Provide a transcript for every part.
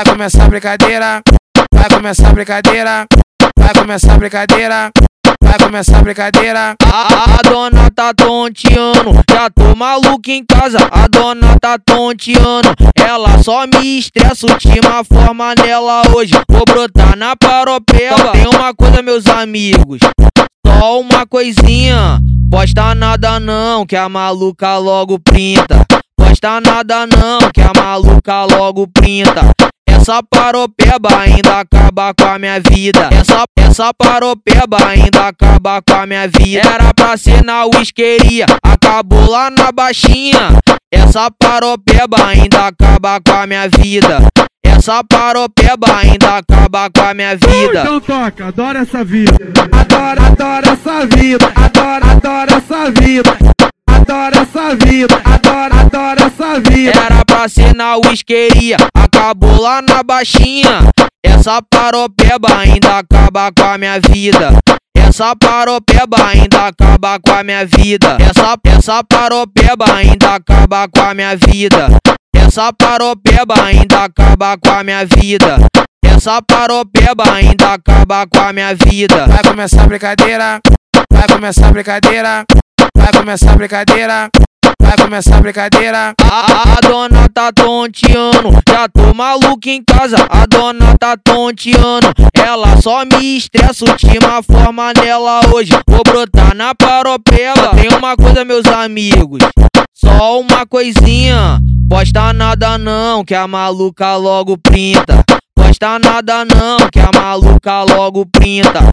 Vai começar a brincadeira, vai começar a brincadeira, vai começar a brincadeira. Vai começar a brincadeira. A, dona tá tonteando, já tô maluco em casa. A dona tá tonteando, ela só me estressa. Última forma nela hoje, vou brotar na paropeba. Tem uma coisa, meus amigos, só uma coisinha. Posta nada não, que a maluca logo printa. Posta nada não, que a maluca logo printa. Essa paropeba ainda acaba com a minha vida. Essa, essa paropeba ainda acaba com a minha vida. Era pra ser na whiskeria, acabou lá na baixinha. Essa paropeba ainda acaba com a minha vida. Essa paropeba ainda acaba com a minha vida. Então toca, adora essa vida. Adora, adora essa vida. Adora, adora essa vida. Adora essa vida. Adora, adora essa vida. Era pra ser na whiskeria, acabou lá na baixinha. Essa paropeba ainda acaba com a minha vida. Essa paropeba ainda acaba com a minha vida. Essa, essa paropeba ainda acaba com a minha vida. Essa paropeba ainda acaba com a minha vida. Essa paropeba ainda acaba com a minha vida. Vai começar a brincadeira, vai começar a brincadeira, vai começar a brincadeira. Vai começar a brincadeira. A, a, dona tá tonteando, já tô maluco em casa. A dona tá tonteando, ela só me estressa. Última forma nela hoje, vou brotar na paropeba. Tem uma coisa, meus amigos, só uma coisinha. Posta nada não, que a maluca logo printa. Posta nada não, que a maluca logo printa.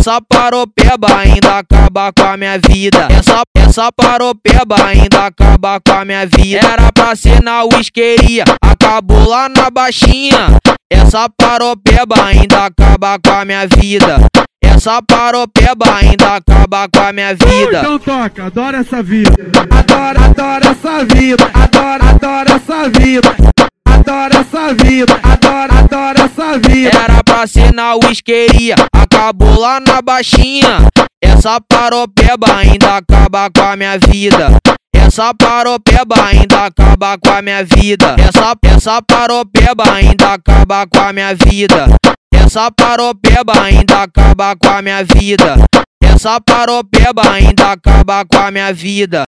Essa paropeba ainda acaba com a minha vida. Essa, essa paropeba ainda acaba com a minha vida. Era pra ser na whiskeria, acabou lá na baixinha. Essa paropeba ainda acaba com a minha vida. Essa paropeba ainda acaba com a minha vida. Então toca, adora essa vida. Adora, adora essa vida. Adora, adora essa vida. Essa vida. Adora, adora essa vida. Era pra ser na whiskeria, acabou lá na baixinha. Essa paropeba ainda acaba com a minha vida. Essa paropeba ainda acaba com a minha vida. Essa, essa paropeba ainda acaba com a minha vida. Essa paropeba ainda acaba com a minha vida. Essa paropeba ainda acaba com a minha vida.